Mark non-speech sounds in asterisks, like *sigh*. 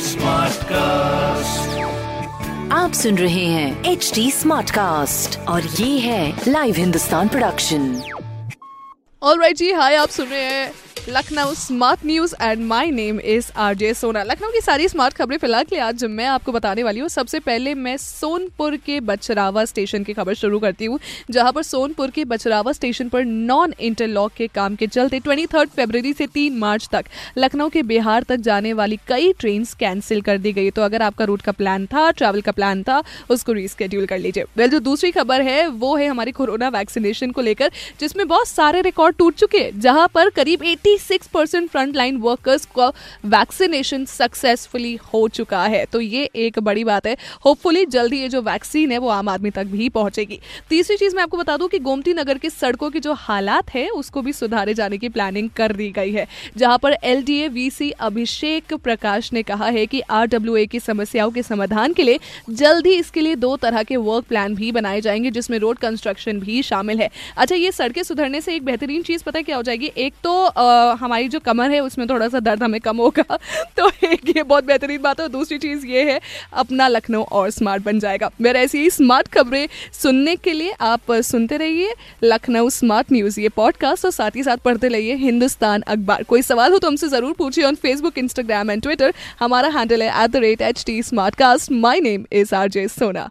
Smart cast आप सुन रहे हैं एच डी स्मार्ट कास्ट और ये है लाइव हिंदुस्तान प्रोडक्शन और राइट जी हाय आप सुन रहे हैं Lucknow smart news and my name is RJ Sona Lucknow की सारी स्मार्ट खबरें फ़िलहाल के लिए आज मैं आपको बताने वाली हूँ। सबसे पहले मैं सोनपुर के बचरावा स्टेशन की खबर शुरू करती हूँ, जहाँ पर सोनपुर के बचरावा स्टेशन पर नॉन इंटरलॉक के काम के चलते ट्वेंटी थर्ड फेबर से तीन मार्च तक लखनऊ के बिहार तक जाने वाली कई ट्रेन कैंसिल कर दी गई। तो अगर आपका रूट का प्लान था ट्रैवल का प्लान था, उसको रिस्केड्यूल कर लीजिए। वेल जो दूसरी खबर है, वो है हमारी कोरोना वैक्सीनेशन को लेकर, जिसमें बहुत सारे रिकॉर्ड टूट चुके हैं, जहाँ पर करीब eighty 96 percent front line workers का वैक्सीनेशन सक्सेसफुली हो चुका है। तो ये एक बड़ी बात है। होपफुली जल्दी ये जो वैक्सीन है, वो आम आदमी तक भी पहुंचेगी। तीसरी चीज़ मैं आपको बता दूँ कि गोमती नगर के सड़कों की जो हालात है, उसको भी सुधारे जाने की प्लानिंग कर दी गई है। जहाँ पर एल डी अभिषेक प्रकाश ने कहा है कि आर की समस्याओं के समाधान के लिए जल्द इसके लिए दो तरह के वर्क प्लान भी बनाए जाएँगे, जिसमें रोड कंस्ट्रक्शन भी शामिल है। अच्छा ये सड़कें सुधरने से एक बेहतरीन चीज़ पता क्या हो जाएगी? एक तो हमारी जो कमर है, उसमें थोड़ा सा दर्द हमें कम होगा। *laughs* तो एक ये बहुत बेहतरीन बात है दूसरी चीज़ ये है, अपना लखनऊ और स्मार्ट बन जाएगा। मेरे ऐसी ही स्मार्ट खबरें सुनने के लिए आप सुनते रहिए लखनऊ स्मार्ट न्यूज़, ये पॉडकास्ट और साथ ही साथ पढ़ते रहिए हिंदुस्तान अखबार। कोई सवाल हो तो हमसे ज़रूर पूछिए on Facebook Instagram and Twitter हमारा हैंडल है at the rate H T Smartcast my name is R J Sona